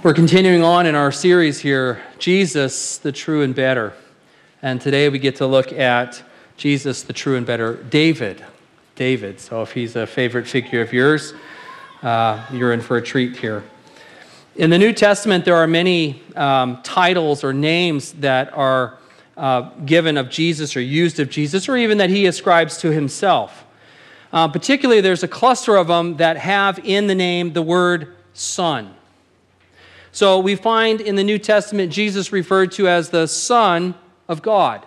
We're continuing on in our series here, Jesus, the true and better. And today we get to look at Jesus, the true and better, David. David. So if he's a favorite figure of yours, uh, you're in for a treat here. In the New Testament, there are many um, titles or names that are uh, given of Jesus or used of Jesus, or even that he ascribes to himself. Uh, particularly, there's a cluster of them that have in the name the word Son. So we find in the New Testament Jesus referred to as the Son of God.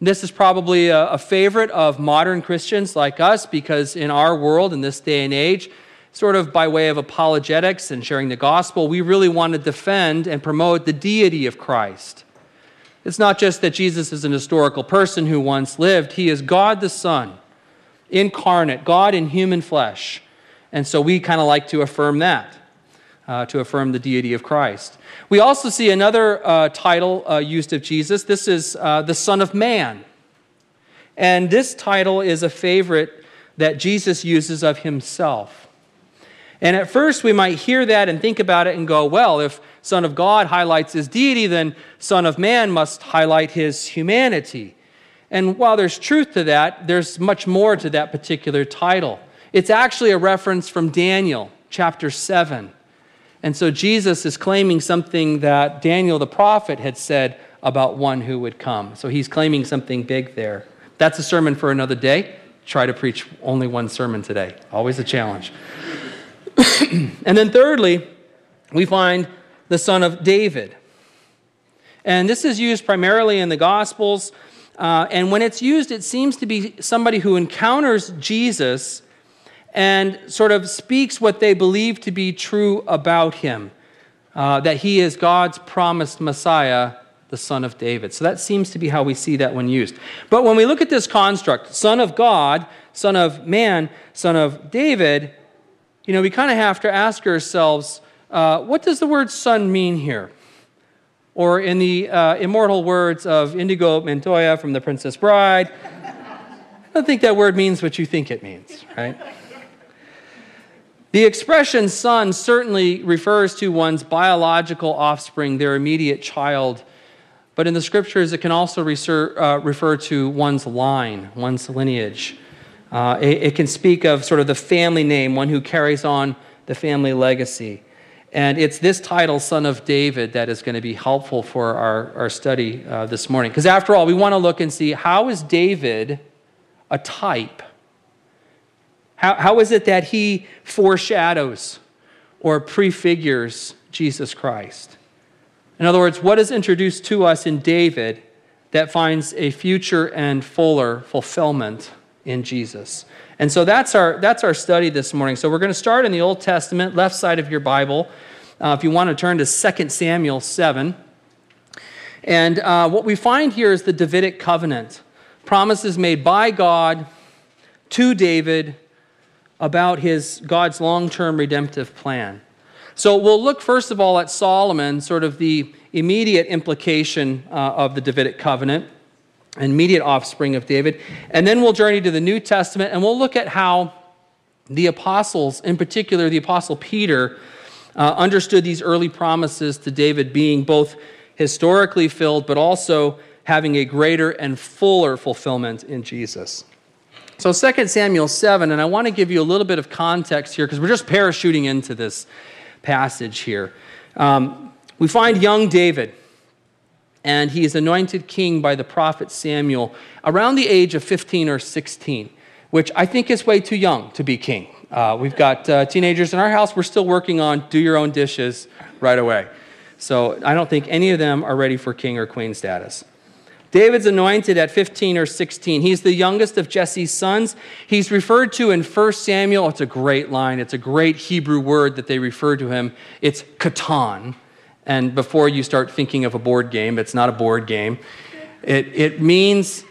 This is probably a, a, favorite of modern Christians like us because in our world, in this day and age, sort of by way of apologetics and sharing the gospel, we really want to defend and promote the deity of Christ. It's not just that Jesus is an historical person who once lived, he is God the Son, incarnate, God in human flesh. And so we kind of like to affirm that uh, to affirm the deity of Christ. We also see another uh, title uh, used of Jesus. This is uh, the Son of Man. And this title is a favorite that Jesus uses of himself. And at first, we might hear that and think about it and go, well, if Son of God highlights his deity, then Son of Man must highlight his humanity. And while there's truth to that, there's much more to that particular title. It's actually a reference from Daniel chapter 7. And so Jesus is claiming something that Daniel the prophet had said about one who would come. So he's claiming something big there. That's a sermon for another day. Try to preach only one sermon today. Always a challenge. and then, thirdly, we find the son of David. And this is used primarily in the Gospels. Uh, and when it's used, it seems to be somebody who encounters Jesus and sort of speaks what they believe to be true about him uh, that he is God's promised Messiah, the Son of David. So that seems to be how we see that when used. But when we look at this construct, Son of God, Son of man, Son of David, you know, we kind of have to ask ourselves uh, what does the word son mean here? Or in the uh, immortal words of Indigo Montoya from The Princess Bride, I don't think that word means what you think it means, right? The expression son certainly refers to one's biological offspring, their immediate child. But in the scriptures, it can also refer, uh, refer to one's line, one's lineage. Uh, it, it, can speak of sort of the family name, one who carries on the family legacy. And it's this title, Son of David, that is going to be helpful for our, our study uh, this morning. Because after all, we want to look and see how is David a type how, how is it that he foreshadows or prefigures Jesus Christ? In other words, what is introduced to us in David that finds a future and fuller fulfillment in Jesus? And so that's our, that's our study this morning. So we're going to start in the Old Testament, left side of your Bible. Uh, if you want to turn to 2 Samuel 7. And uh, what we find here is the Davidic covenant promises made by God to David about his God's long-term redemptive plan. So we'll look first of all at Solomon, sort of the immediate implication uh, of the Davidic covenant, immediate offspring of David, and then we'll journey to the New Testament and we'll look at how the apostles, in particular the apostle Peter, uh, understood these early promises to David being both historically filled but also having a greater and fuller fulfillment in Jesus. So 2 Samuel 7, and I want to give you a little bit of context here because we're just parachuting into this passage here. Um, we find young David, and he is anointed king by the prophet Samuel around the age of 15 or 16, which I think is way too young to be king. Uh, we've got uh, teenagers in our house. We're still working on do your own dishes right away. So I don't think any of them are ready for king or queen status. David's anointed at 15 or 16. He's the youngest of Jesse's sons. He's referred to in 1 Samuel. It's a great line. It's a great Hebrew word that they refer to him. It's katan. And before you start thinking of a board game, it's not a board game. It, it means,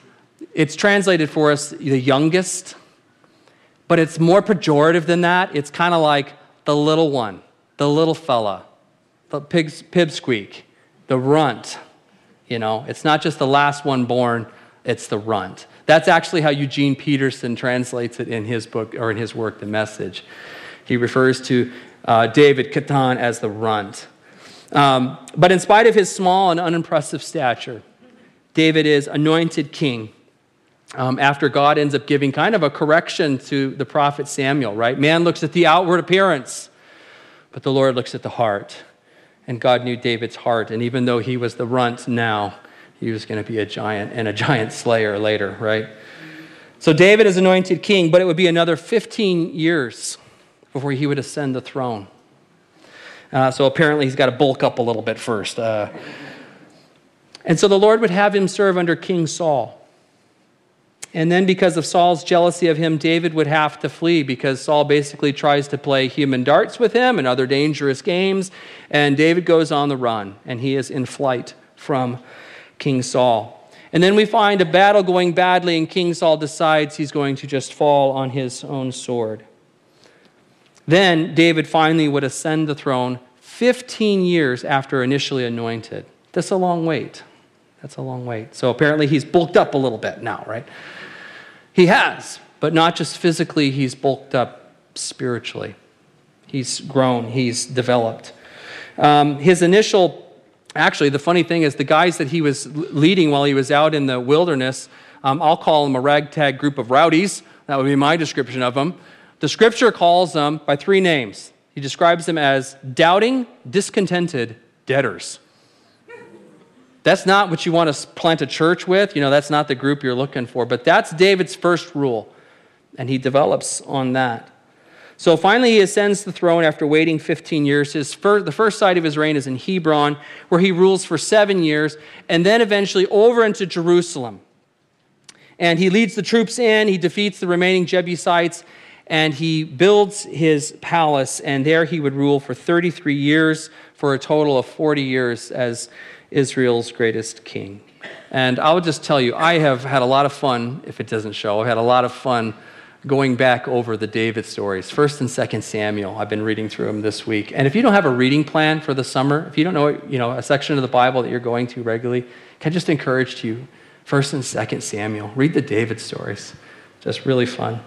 it's translated for us the youngest, but it's more pejorative than that. It's kind of like the little one, the little fella, the pig's, pipsqueak, the runt you know, it's not just the last one born, it's the runt. That's actually how Eugene Peterson translates it in his book or in his work, The Message. He refers to uh, David Katan as the runt. Um, but in spite of his small and unimpressive stature, David is anointed king um, after God ends up giving kind of a correction to the prophet Samuel, right? Man looks at the outward appearance, but the Lord looks at the heart. And God knew David's heart. And even though he was the runt now, he was going to be a giant and a giant slayer later, right? So David is anointed king, but it would be another 15 years before he would ascend the throne. Uh, so apparently he's got to bulk up a little bit first. Uh, and so the Lord would have him serve under King Saul. And then, because of Saul's jealousy of him, David would have to flee because Saul basically tries to play human darts with him and other dangerous games. And David goes on the run, and he is in flight from King Saul. And then we find a battle going badly, and King Saul decides he's going to just fall on his own sword. Then David finally would ascend the throne 15 years after initially anointed. That's a long wait. That's a long wait. So apparently he's bulked up a little bit now, right? He has, but not just physically, he's bulked up spiritually. He's grown, he's developed. Um, his initial, actually, the funny thing is the guys that he was leading while he was out in the wilderness, um, I'll call them a ragtag group of rowdies. That would be my description of them. The scripture calls them by three names. He describes them as doubting, discontented debtors. That's not what you want to plant a church with. You know, that's not the group you're looking for. But that's David's first rule, and he develops on that. So finally, he ascends the throne after waiting 15 years. His the first side of his reign is in Hebron, where he rules for seven years, and then eventually over into Jerusalem. And he leads the troops in, he defeats the remaining Jebusites, and he builds his palace, and there he would rule for 33 years, for a total of 40 years as Israel's greatest king. And I will just tell you, I have had a lot of fun, if it doesn't show, I've had a lot of fun going back over the David stories, 1st and 2nd Samuel. I've been reading through them this week. And if you don't have a reading plan for the summer, if you don't know, you know, a section of the Bible that you're going to regularly, can I just encourage you, 1st and 2nd Samuel, read the David stories. Just really fun.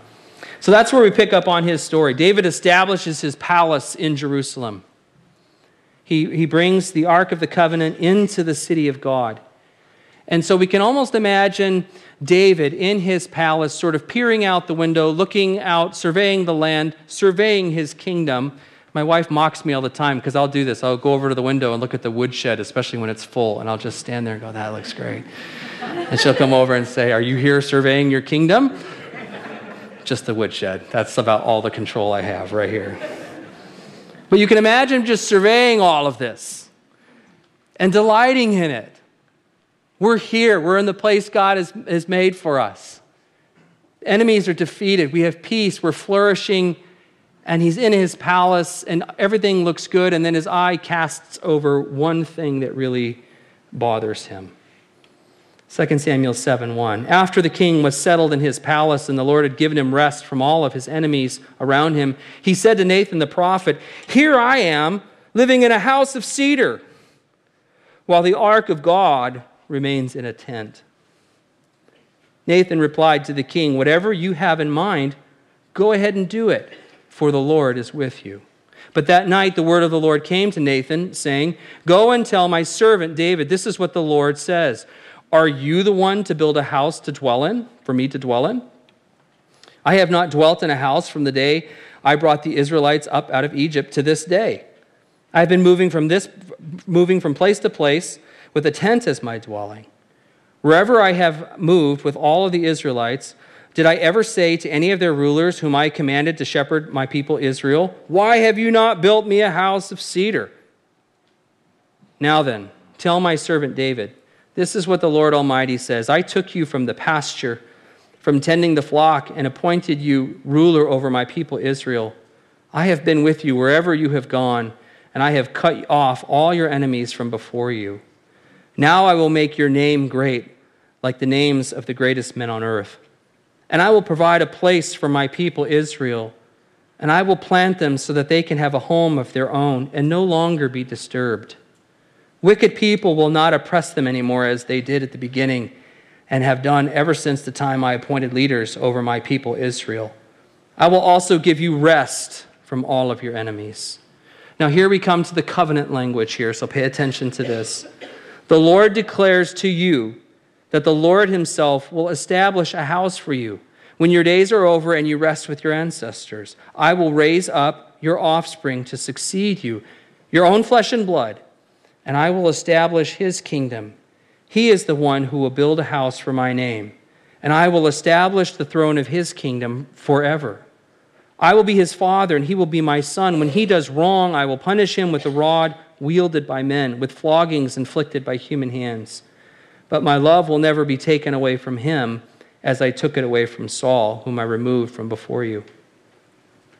So that's where we pick up on his story. David establishes his palace in Jerusalem he, he brings the Ark of the Covenant into the city of God. And so we can almost imagine David in his palace, sort of peering out the window, looking out, surveying the land, surveying his kingdom. My wife mocks me all the time because I'll do this. I'll go over to the window and look at the woodshed, especially when it's full, and I'll just stand there and go, That looks great. and she'll come over and say, Are you here surveying your kingdom? Just the woodshed. That's about all the control I have right here. But you can imagine just surveying all of this and delighting in it. We're here, we're in the place God has, has made for us. Enemies are defeated, we have peace, we're flourishing, and he's in his palace, and everything looks good, and then his eye casts over one thing that really bothers him. 2 Samuel 7 1. After the king was settled in his palace and the Lord had given him rest from all of his enemies around him, he said to Nathan the prophet, Here I am, living in a house of cedar, while the ark of God remains in a tent. Nathan replied to the king, Whatever you have in mind, go ahead and do it, for the Lord is with you. But that night the word of the Lord came to Nathan, saying, Go and tell my servant David, this is what the Lord says. Are you the one to build a house to dwell in, for me to dwell in? I have not dwelt in a house from the day I brought the Israelites up out of Egypt to this day. I have been moving from this moving from place to place with a tent as my dwelling. Wherever I have moved with all of the Israelites, did I ever say to any of their rulers whom I commanded to shepherd my people Israel, Why have you not built me a house of cedar? Now then, tell my servant David, this is what the Lord Almighty says I took you from the pasture, from tending the flock, and appointed you ruler over my people Israel. I have been with you wherever you have gone, and I have cut off all your enemies from before you. Now I will make your name great, like the names of the greatest men on earth. And I will provide a place for my people Israel, and I will plant them so that they can have a home of their own and no longer be disturbed. Wicked people will not oppress them anymore as they did at the beginning and have done ever since the time I appointed leaders over my people Israel. I will also give you rest from all of your enemies. Now, here we come to the covenant language here, so pay attention to this. The Lord declares to you that the Lord Himself will establish a house for you. When your days are over and you rest with your ancestors, I will raise up your offspring to succeed you, your own flesh and blood, and I will establish His kingdom. He is the one who will build a house for my name, and I will establish the throne of His kingdom forever. I will be his father, and he will be my son. When he does wrong, I will punish him with a rod wielded by men, with floggings inflicted by human hands. But my love will never be taken away from him, as I took it away from Saul, whom I removed from before you.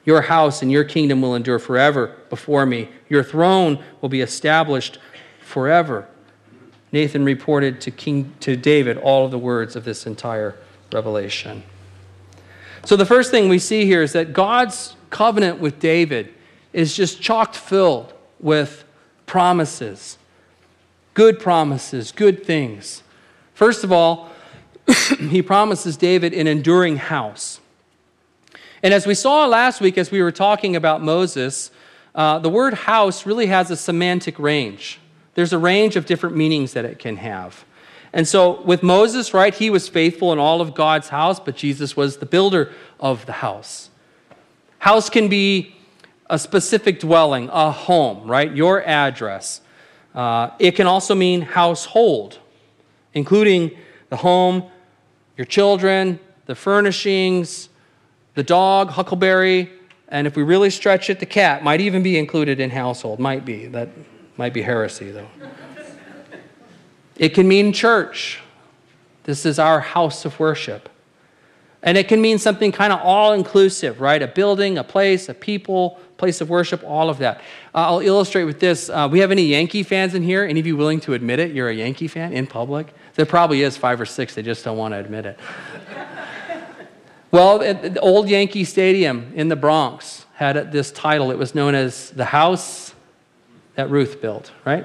Your house and your kingdom will endure forever before me. Your throne will be established forever. Nathan reported to King to David all of the words of this entire revelation. So, the first thing we see here is that God's covenant with David is just chock filled with promises, good promises, good things. First of all, he promises David an enduring house. And as we saw last week, as we were talking about Moses, uh, the word house really has a semantic range. There's a range of different meanings that it can have. And so with Moses, right, he was faithful in all of God's house, but Jesus was the builder of the house. House can be a specific dwelling, a home, right? Your address. Uh, it can also mean household, including the home, your children, the furnishings, the dog, Huckleberry, and if we really stretch it, the cat might even be included in household. Might be. That might be heresy, though. It can mean church. This is our house of worship. And it can mean something kind of all inclusive, right? A building, a place, a people, place of worship, all of that. Uh, I'll illustrate with this. Uh, we have any Yankee fans in here? Any of you willing to admit it? You're a Yankee fan in public? There probably is five or six, they just don't want to admit it. well, the old Yankee Stadium in the Bronx had this title. It was known as the house that Ruth built, right?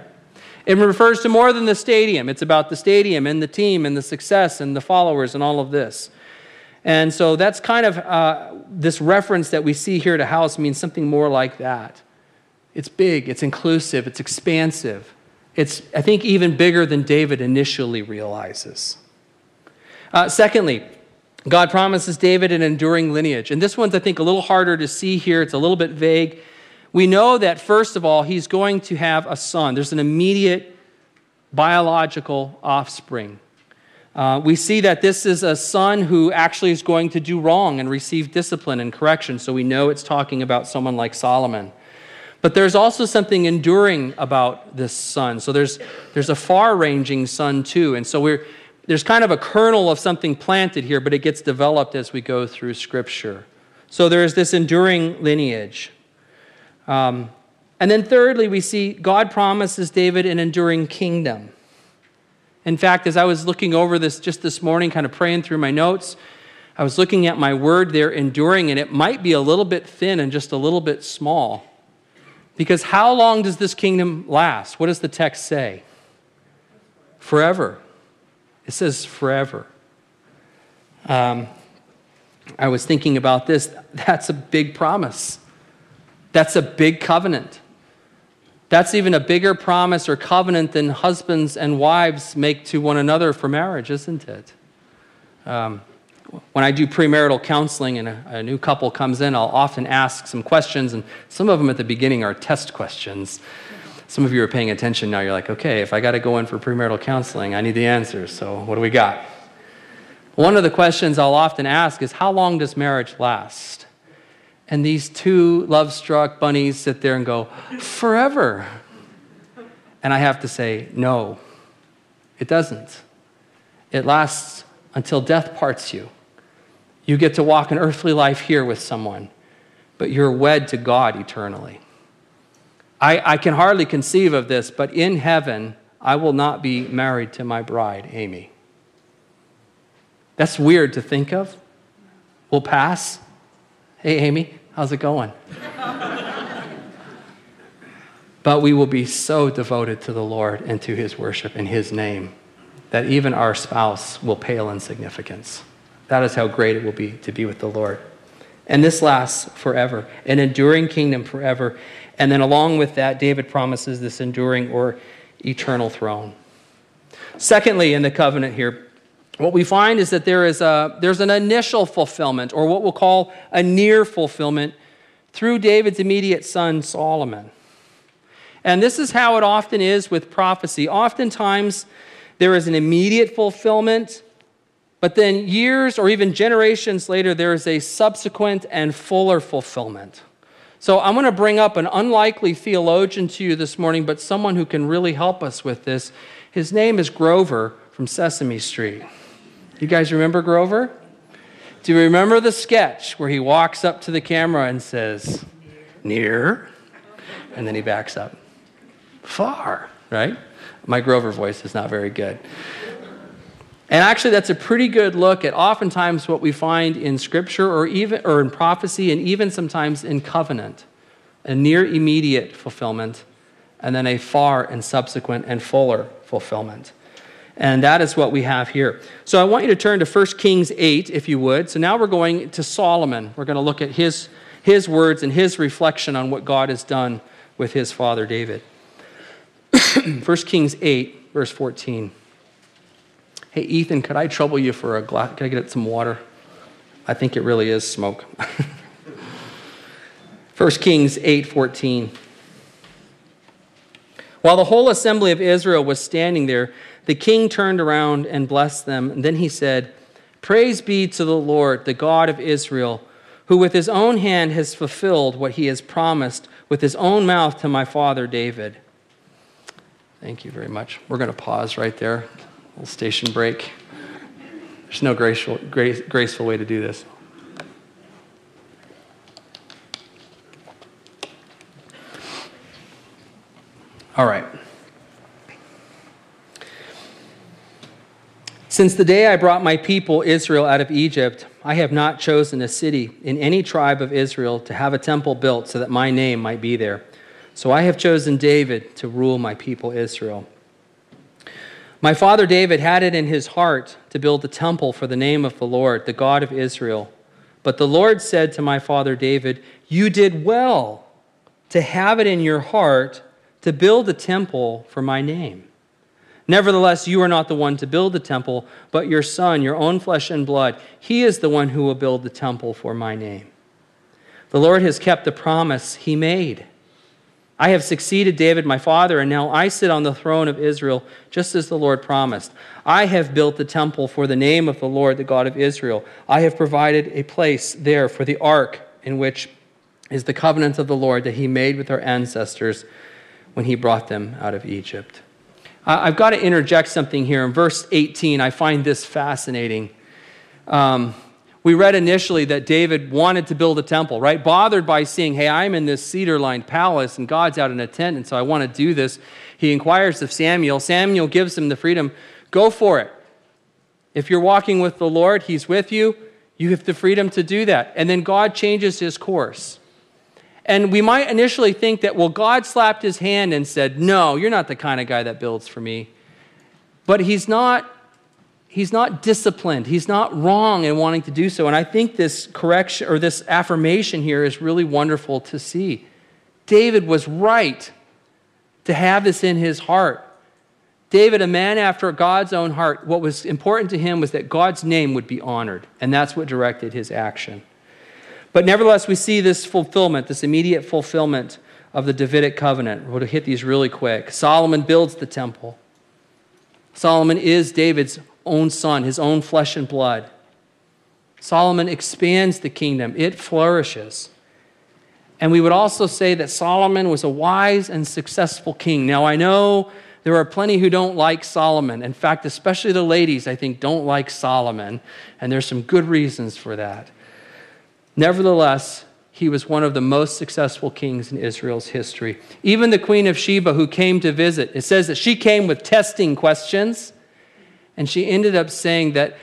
It refers to more than the stadium. It's about the stadium and the team and the success and the followers and all of this. And so that's kind of uh, this reference that we see here to house means something more like that. It's big, it's inclusive, it's expansive. It's, I think, even bigger than David initially realizes. Uh, secondly, God promises David an enduring lineage. And this one's, I think, a little harder to see here. It's a little bit vague we know that, first of all, he's going to have a son. There's an immediate biological offspring. Uh, we see that this is a son who actually is going to do wrong and receive discipline and correction, so we know it's talking about someone like Solomon. But there's also something enduring about this son. So there's, there's a far ranging son, too. And so we're, there's kind of a kernel of something planted here, but it gets developed as we go through Scripture. So there's this enduring lineage. Um, and then, thirdly, we see God promises David an enduring kingdom. In fact, as I was looking over this just this morning, kind of praying through my notes, I was looking at my word there, enduring, and it might be a little bit thin and just a little bit small. Because how long does this kingdom last? What does the text say? Forever. It says forever. Um, I was thinking about this. That's a big promise. That's a big covenant. That's even a bigger promise or covenant than husbands and wives make to one another for marriage, isn't it? Um, when I do premarital counseling and a, a, new couple comes in, I'll often ask some questions, and some of them at the beginning are test questions. Some of you are paying attention now. You're like, okay, if I got to go in for premarital counseling, I need the answers. So, what do we got? One of the questions I'll often ask is, how long does marriage last? And these two love struck bunnies sit there and go, Forever. And I have to say, No, it doesn't. It lasts until death parts you. You get to walk an earthly life here with someone, but you're wed to God eternally. I, I can hardly conceive of this, but in heaven, I will not be married to my bride, Amy. That's weird to think of. We'll pass. Hey, Amy, How's it going? but we will be so devoted to the Lord and to his worship in his name that even our spouse will pale in significance. That is how great it will be to be with the Lord. And this lasts forever, an enduring kingdom forever. And then, along with that, David promises this enduring or eternal throne. Secondly, in the covenant here, what we find is that there is a, there's an initial fulfillment, or what we'll call a near fulfillment, through David's immediate son, Solomon. And this is how it often is with prophecy. Oftentimes, there is an immediate fulfillment, but then years or even generations later, there is a subsequent and fuller fulfillment. So I'm going to bring up an unlikely theologian to you this morning, but someone who can really help us with this. His name is Grover from Sesame Street. You guys remember Grover? Do you remember the sketch where he walks up to the camera and says, Near? And then he backs up. Far, right? My Grover voice is not very good. And actually, that's a pretty good look at oftentimes what we find in Scripture or even or in prophecy and even sometimes in covenant. A near immediate fulfillment, and then a far and subsequent and fuller fulfillment. And that is what we have here. So I want you to turn to 1 Kings 8, if you would. So now we're going to Solomon. We're going to look at his, his words and his reflection on what God has done with his father David. 1 Kings 8, verse 14. Hey, Ethan, could I trouble you for a glass? Could I get some water? I think it really is smoke. 1 Kings 8, 14. While the whole assembly of Israel was standing there, the king turned around and blessed them. And then he said, Praise be to the Lord, the God of Israel, who with his own hand has fulfilled what he has promised with his own mouth to my father David. Thank you very much. We're going to pause right there. Little station break. There's no graceful, grace, graceful way to do this. All right. Since the day I brought my people Israel out of Egypt, I have not chosen a city in any tribe of Israel to have a temple built so that my name might be there. So I have chosen David to rule my people Israel. My father David had it in his heart to build a temple for the name of the Lord, the God of Israel. But the Lord said to my father David, You did well to have it in your heart to build a temple for my name. Nevertheless, you are not the one to build the temple, but your son, your own flesh and blood. He is the one who will build the temple for my name. The Lord has kept the promise he made. I have succeeded David, my father, and now I sit on the throne of Israel, just as the Lord promised. I have built the temple for the name of the Lord, the God of Israel. I have provided a place there for the ark, in which is the covenant of the Lord that he made with our ancestors when he brought them out of Egypt. I've got to interject something here. In verse 18, I find this fascinating. Um, we read initially that David wanted to build a temple, right? Bothered by seeing, hey, I'm in this cedar lined palace and God's out in a tent, and so I want to do this. He inquires of Samuel. Samuel gives him the freedom go for it. If you're walking with the Lord, He's with you, you have the freedom to do that. And then God changes his course. And we might initially think that, well, God slapped his hand and said, No, you're not the kind of guy that builds for me. But he's not. He's not disciplined. He's not wrong in wanting to do so. And I think this correction or this affirmation here is really wonderful to see. David was right to have this in his heart. David, a man after God's own heart, what was important to him was that God's name would be honored. And that's what directed his action. But nevertheless, we see this fulfillment, this immediate fulfillment of the Davidic covenant. We'll hit these really quick. Solomon builds the temple. Solomon is David's own son, his own flesh and blood. Solomon expands the kingdom, it flourishes. And we would also say that Solomon was a wise and successful king. Now, I know there are plenty who don't like Solomon. In fact, especially the ladies, I think, don't like Solomon. And there's some good reasons for that. Nevertheless, he was one of the most successful kings in Israel's history. Even the Queen of Sheba, who came to visit, it says that she came with testing questions, and she ended up saying that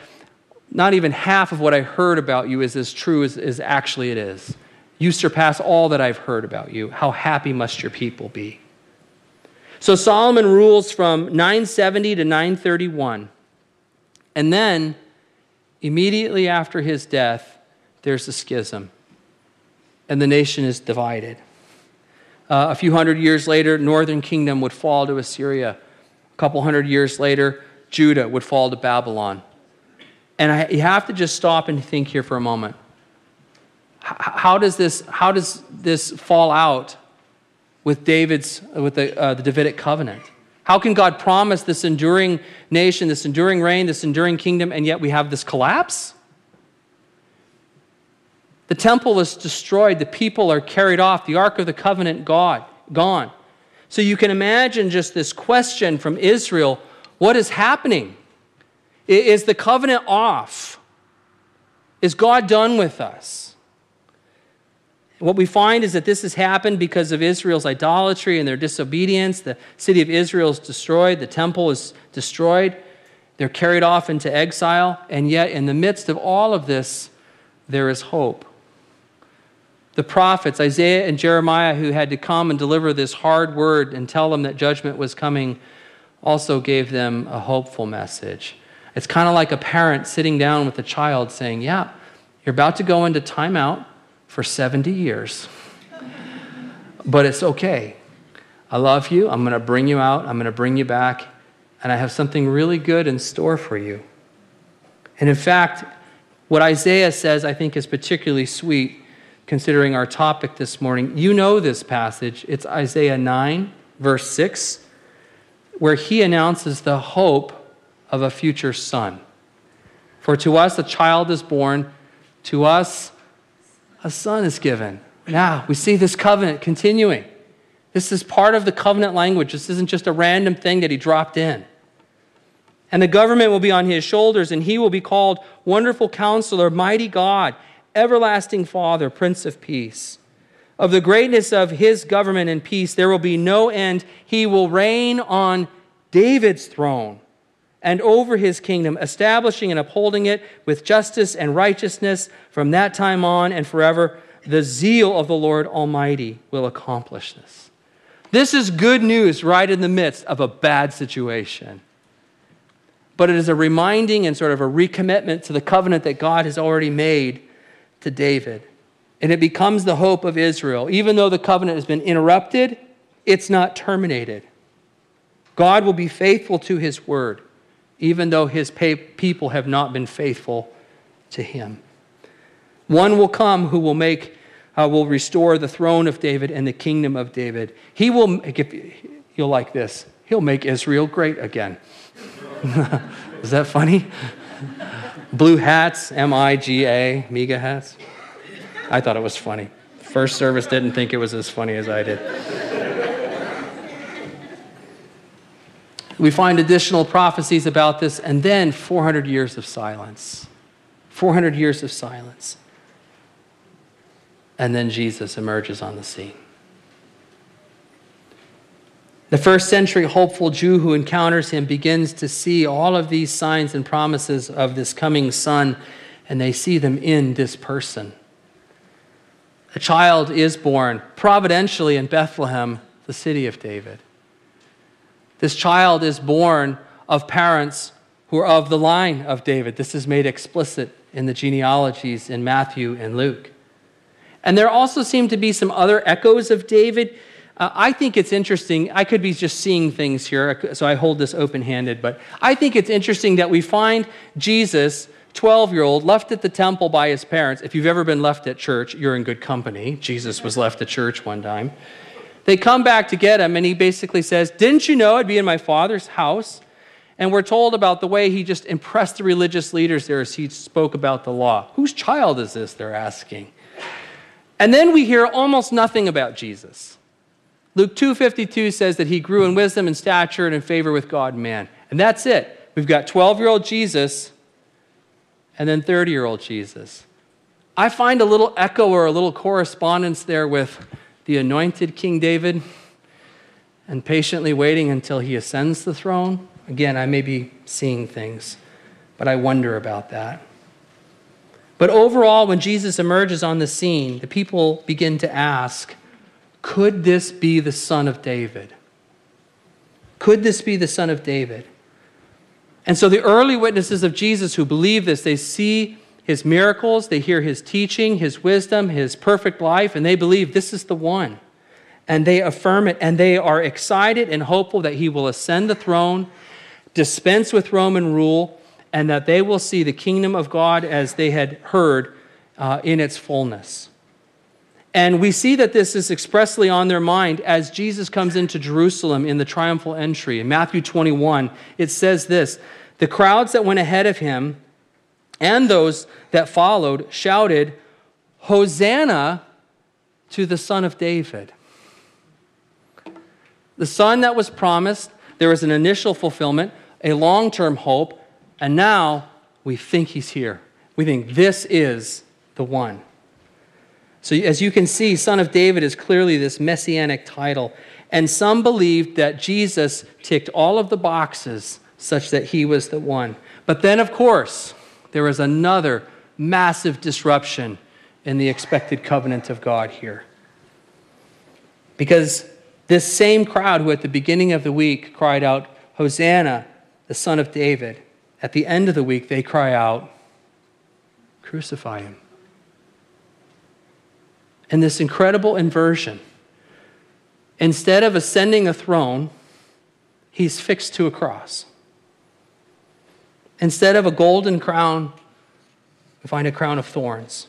not even half of what I heard about you is as true as, as actually it is. You surpass all that I've heard about you. How happy must your people be? So Solomon rules from 970 to 931. And then, immediately after his death, there's a schism. and the nation is divided. Uh, a few hundred years later, northern kingdom would fall to Assyria. A couple hundred years later, Judah would fall to Babylon. And I, you have to just stop and think here for a moment. H- how does this, how does this fall out with David's, with the, uh, the Davidic covenant? How can God promise this enduring nation, this enduring reign, this enduring kingdom, and yet we have this collapse? The temple is destroyed, the people are carried off, the Ark of the Covenant God, gone. So you can imagine just this question from Israel what is happening? Is the covenant off? Is God done with us? What we find is that this has happened because of Israel's idolatry and their disobedience. The city of Israel is destroyed, the temple is destroyed, they're carried off into exile, and yet in the midst of all of this, there is hope the prophets, Isaiah and Jeremiah, who had to come and deliver this hard word and tell them that judgment was coming, also gave them a hopeful message. It's kind of like a parent sitting down with a child saying, Yeah, you're about to go into timeout for 70 years, but it's okay. I love you. I'm going to bring you out. I'm going to bring you back. And I have something really good in store for you. And in fact, what Isaiah says, I think, is particularly sweet considering our topic this morning. You know this passage. It's Isaiah 9, verse 6, where he announces the hope of a future son. For to us a child is born, to us a son is given. Now, we see this covenant continuing. This is part of the covenant language. This isn't just a random thing that he dropped in. And the government will be on his shoulders, and he will be called Wonderful Counselor, Mighty God everlasting Father, Prince of Peace. Of the greatness of his government and peace, there will be no end. He will reign on David's throne and over his kingdom, establishing and upholding it with justice and righteousness from that time on and forever. The zeal of the Lord Almighty will accomplish this. This is good news right in the midst of a bad situation. But it is a reminding and sort of a recommitment to the covenant that God has already made to David. And it becomes the hope of Israel. Even though the covenant has been interrupted, it's not terminated. God will be faithful to his word, even though his people have not been faithful to him. One will come who will make, uh, will restore the throne of David and the kingdom of David. He will, you'll like this, he'll make Israel great again. Is that funny? Blue hats, M I G A, MIGA hats. I thought it was funny. First service didn't think it was as funny as I did. we find additional prophecies about this, and then 400 years of silence. 400 years of silence. And then Jesus emerges on the scene. The first century hopeful Jew who encounters him begins to see all of these signs and promises of this coming son, and they see them in this person. A child is born providentially in Bethlehem, the city of David. This child is born of parents who are of the line of David. This is made explicit in the genealogies in Matthew and Luke. And there also seem to be some other echoes of David uh, I think it's interesting. I could be just seeing things here, so I hold this open handed, but I think it's interesting that we find Jesus, 12 year old, left at the temple by his parents. If you've ever been left at church, you're in good company. Jesus was left at church one time. They come back to get him, and he basically says, Didn't you know I'd be in my father's house? And we're told about the way he just impressed the religious leaders there as he spoke about the law. Whose child is this? They're asking. And then we hear almost nothing about Jesus. Luke 2:52 says that he grew in wisdom and stature and in favor with God and man. And that's it. We've got 12-year-old Jesus and then 30-year-old Jesus. I find a little echo or a little correspondence there with the anointed King David and patiently waiting until he ascends the throne. Again, I may be seeing things, but I wonder about that. But overall, when Jesus emerges on the scene, the people begin to ask, could this be the son of David? Could this be the son of David? And so the early witnesses of Jesus who believe this, they see his miracles, they hear his teaching, his wisdom, his perfect life, and they believe this is the one. And they affirm it, and they are excited and hopeful that he will ascend the throne, dispense with Roman rule, and that they will see the kingdom of God as they had heard uh, in its fullness. And we see that this is expressly on their mind as Jesus comes into Jerusalem in the triumphal entry. In Matthew 21, it says this The crowds that went ahead of him and those that followed shouted, Hosanna to the Son of David. The Son that was promised, there was an initial fulfillment, a long term hope, and now we think he's here. We think this is the one. So, as you can see, Son of David is clearly this messianic title. And some believed that Jesus ticked all of the boxes such that he was the one. But then, of course, there was another massive disruption in the expected covenant of God here. Because this same crowd who at the beginning of the week cried out, Hosanna, the Son of David, at the end of the week they cry out, Crucify him and this incredible inversion. Instead of ascending a throne, he's fixed to a cross. Instead of a golden crown, we find a crown of thorns.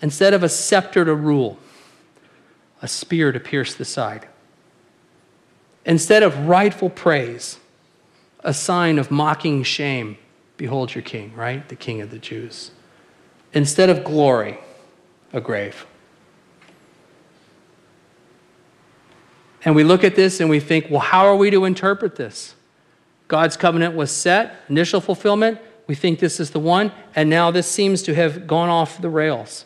Instead of a scepter to rule, a spear to pierce the side. Instead of rightful praise, a sign of mocking shame, behold your king, right? The king of the Jews. Instead of glory, a grave. And we look at this and we think, well, how are we to interpret this? God's covenant was set, initial fulfillment. We think this is the one, and now this seems to have gone off the rails.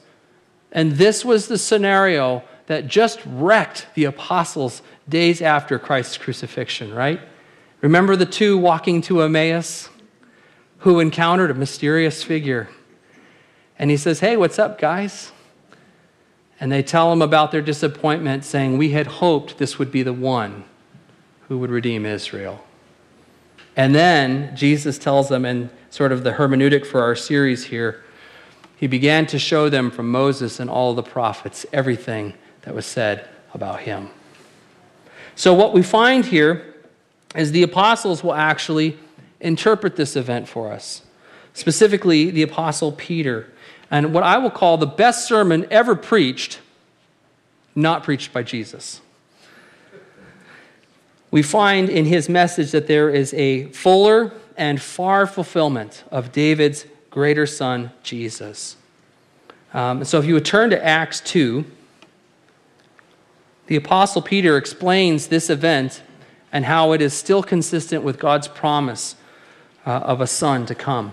And this was the scenario that just wrecked the apostles days after Christ's crucifixion, right? Remember the two walking to Emmaus who encountered a mysterious figure. And he says, Hey, what's up, guys? And they tell him about their disappointment, saying, We had hoped this would be the one who would redeem Israel. And then Jesus tells them, in sort of the hermeneutic for our series here, he began to show them from Moses and all the prophets everything that was said about him. So, what we find here is the apostles will actually interpret this event for us, specifically the apostle Peter and what I will call the best sermon ever preached, not preached by Jesus. We find in his message that there is a fuller and far fulfillment of David's greater son, Jesus. Um, so if you would turn to Acts 2, the Apostle Peter explains this event and how it is still consistent with God's promise uh, of a son to come.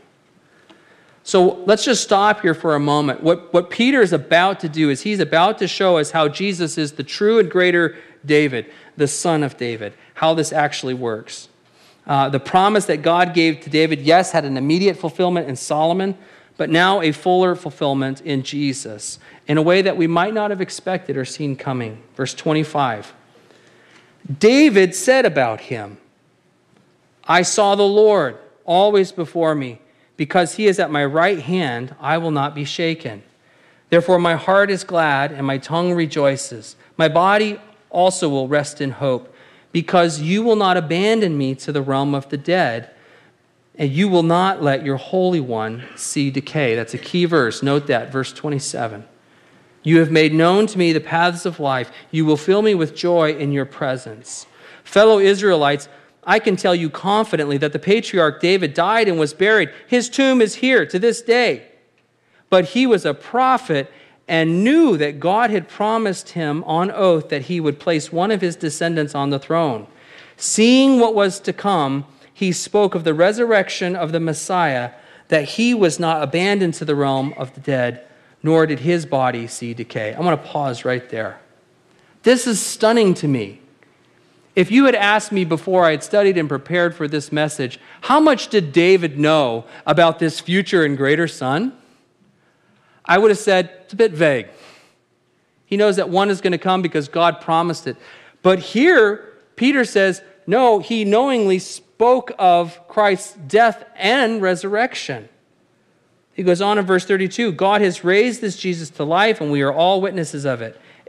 So let's just stop here for a moment. What, what Peter is about to do is he's about to show us how Jesus is the true and greater David, the son of David, how this actually works. Uh, the promise that God gave to David, yes, had an immediate fulfillment in Solomon, but now a fuller fulfillment in Jesus in a way that we might not have expected or seen coming. Verse 25 David said about him, I saw the Lord always before me because he is at my right hand, I will not be shaken. Therefore, my heart is glad and my tongue rejoices. My body also will rest in hope, because you will not abandon me to the realm of the dead, and you will not let your Holy One see decay. That's a key verse. Note that, verse 27. You have made known to me the paths of life. You will fill me with joy in your presence. Fellow Israelites, I can tell you confidently that the patriarch David died and was buried. His tomb is here to this day. But he was a prophet and knew that God had promised him on oath that he would place one of his descendants on the throne. Seeing what was to come, he spoke of the resurrection of the Messiah that he was not abandoned to the realm of the dead, nor did his body see decay. I want to pause right there. This is stunning to me. If you had asked me before I had studied and prepared for this message, how much did David know about this future and greater son? I would have said it's a bit vague. He knows that one is going to come because God promised it. But here, Peter says, no, he knowingly spoke of Christ's death and resurrection. He goes on in verse 32 God has raised this Jesus to life, and we are all witnesses of it.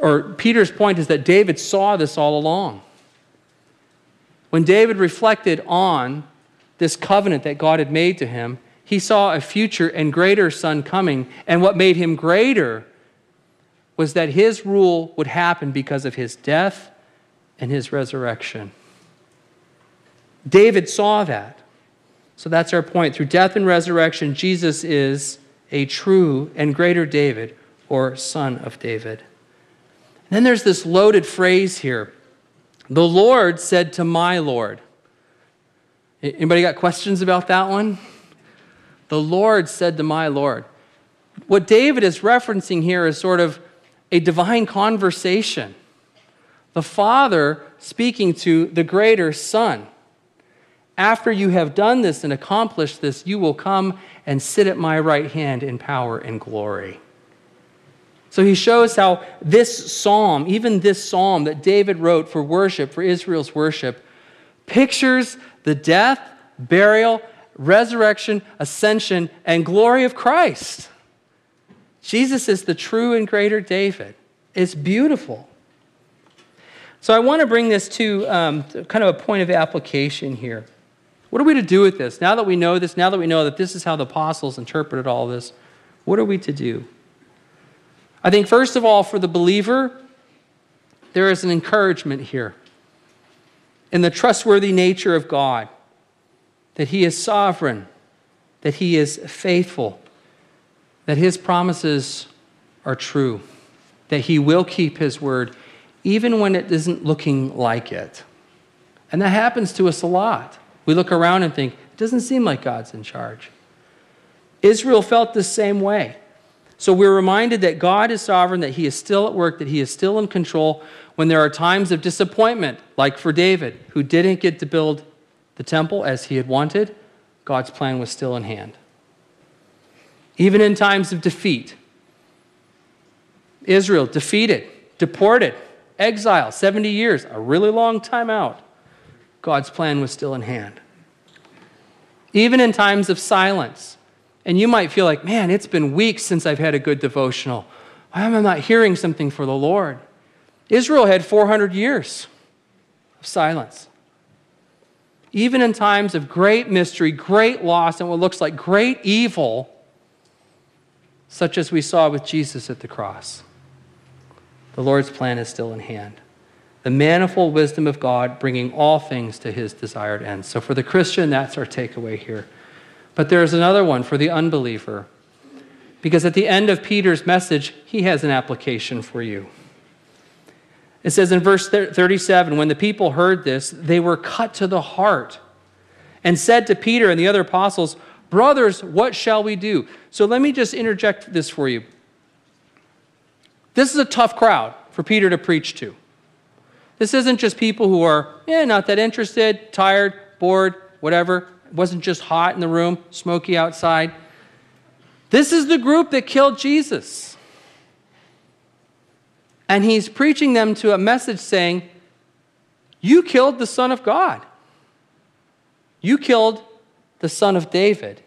or Peter's point is that David saw this all along. When David reflected on this covenant that God had made to him, he saw a future and greater son coming. And what made him greater was that his rule would happen because of his death and his resurrection. David saw that. So that's our point. Through death and resurrection, Jesus is a true and greater David or son of David. Then there's this loaded phrase here. The Lord said to my Lord. Anybody got questions about that one? The Lord said to my Lord. What David is referencing here is sort of a divine conversation. The Father speaking to the greater Son. After you have done this and accomplished this, you will come and sit at my right hand in power and glory. So he shows how this psalm, even this psalm that David wrote for worship, for Israel's worship, pictures the death, burial, resurrection, ascension, and glory of Christ. Jesus is the true and greater David. It's beautiful. So I want to bring this to um, kind of a point of application here. What are we to do with this? Now that we know this, now that we know that this is how the apostles interpreted all this, what are we to do? I think, first of all, for the believer, there is an encouragement here in the trustworthy nature of God, that He is sovereign, that He is faithful, that His promises are true, that He will keep His word, even when it isn't looking like it. And that happens to us a lot. We look around and think, it doesn't seem like God's in charge. Israel felt the same way. So we're reminded that God is sovereign, that He is still at work, that He is still in control when there are times of disappointment, like for David, who didn't get to build the temple as he had wanted. God's plan was still in hand. Even in times of defeat, Israel defeated, deported, exile, 70 years, a really long time out. God's plan was still in hand. Even in times of silence, and you might feel like, man, it's been weeks since I've had a good devotional. Why am I not hearing something for the Lord? Israel had 400 years of silence. Even in times of great mystery, great loss, and what looks like great evil, such as we saw with Jesus at the cross, the Lord's plan is still in hand the manifold wisdom of God bringing all things to his desired end. So for the Christian, that's our takeaway here. But there's another one for the unbeliever. Because at the end of Peter's message, he has an application for you. It says in verse 37 When the people heard this, they were cut to the heart and said to Peter and the other apostles, Brothers, what shall we do? So let me just interject this for you. This is a tough crowd for Peter to preach to. This isn't just people who are, yeah, not that interested, tired, bored, whatever. Wasn't just hot in the room, smoky outside. This is the group that killed Jesus. And he's preaching them to a message saying, You killed the Son of God. You killed the Son of David.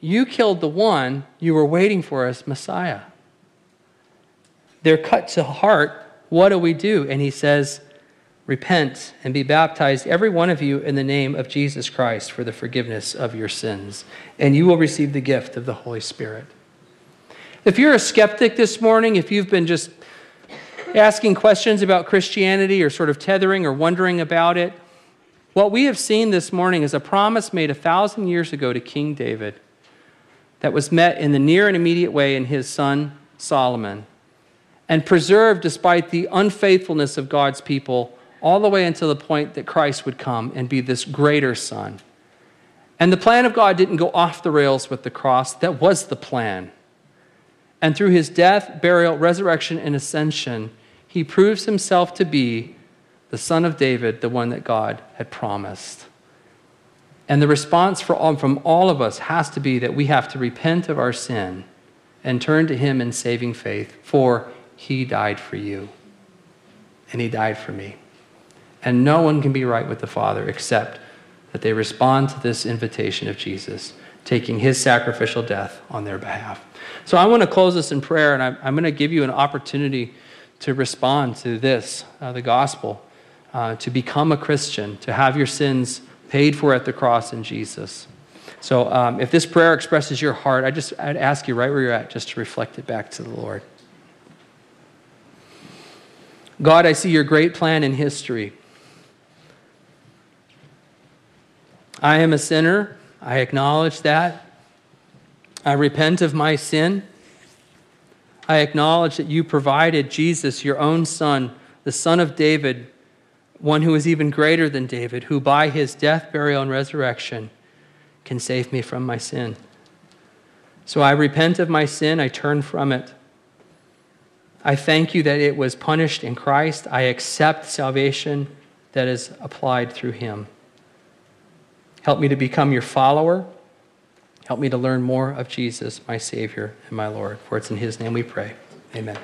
You killed the one you were waiting for as Messiah. They're cut to heart. What do we do? And he says, Repent and be baptized, every one of you, in the name of Jesus Christ for the forgiveness of your sins, and you will receive the gift of the Holy Spirit. If you're a skeptic this morning, if you've been just asking questions about Christianity or sort of tethering or wondering about it, what we have seen this morning is a promise made a thousand years ago to King David that was met in the near and immediate way in his son Solomon and preserved despite the unfaithfulness of God's people all the way until the point that Christ would come and be this greater son. And the plan of God didn't go off the rails with the cross, that was the plan. And through his death, burial, resurrection, and ascension, he proves himself to be the son of David, the one that God had promised. And the response all, from all of us has to be that we have to repent of our sin and turn to him in saving faith, for he died for you, and he died for me. And no one can be right with the Father except that they respond to this invitation of Jesus, taking his sacrificial death on their behalf. So I want to close this in prayer, and I'm, I'm going to give you an opportunity to respond to this, uh, the gospel, uh, to become a Christian, to have your sins paid for at the cross in Jesus. So um, if this prayer expresses your heart, I just I'd ask you right where you're at just to reflect it back to the Lord. God, I see your great plan in history. I am a sinner. I acknowledge that. I repent of my sin. I acknowledge that you provided Jesus, your own son, the son of David, one who is even greater than David, who by his death, burial, and resurrection can save me from my sin. So I repent of my sin. I turn from it. I thank you that it was punished in Christ. I accept salvation that is applied through him. Help me to become your follower. Help me to learn more of Jesus, my Savior and my Lord. For it's in his name we pray. Amen.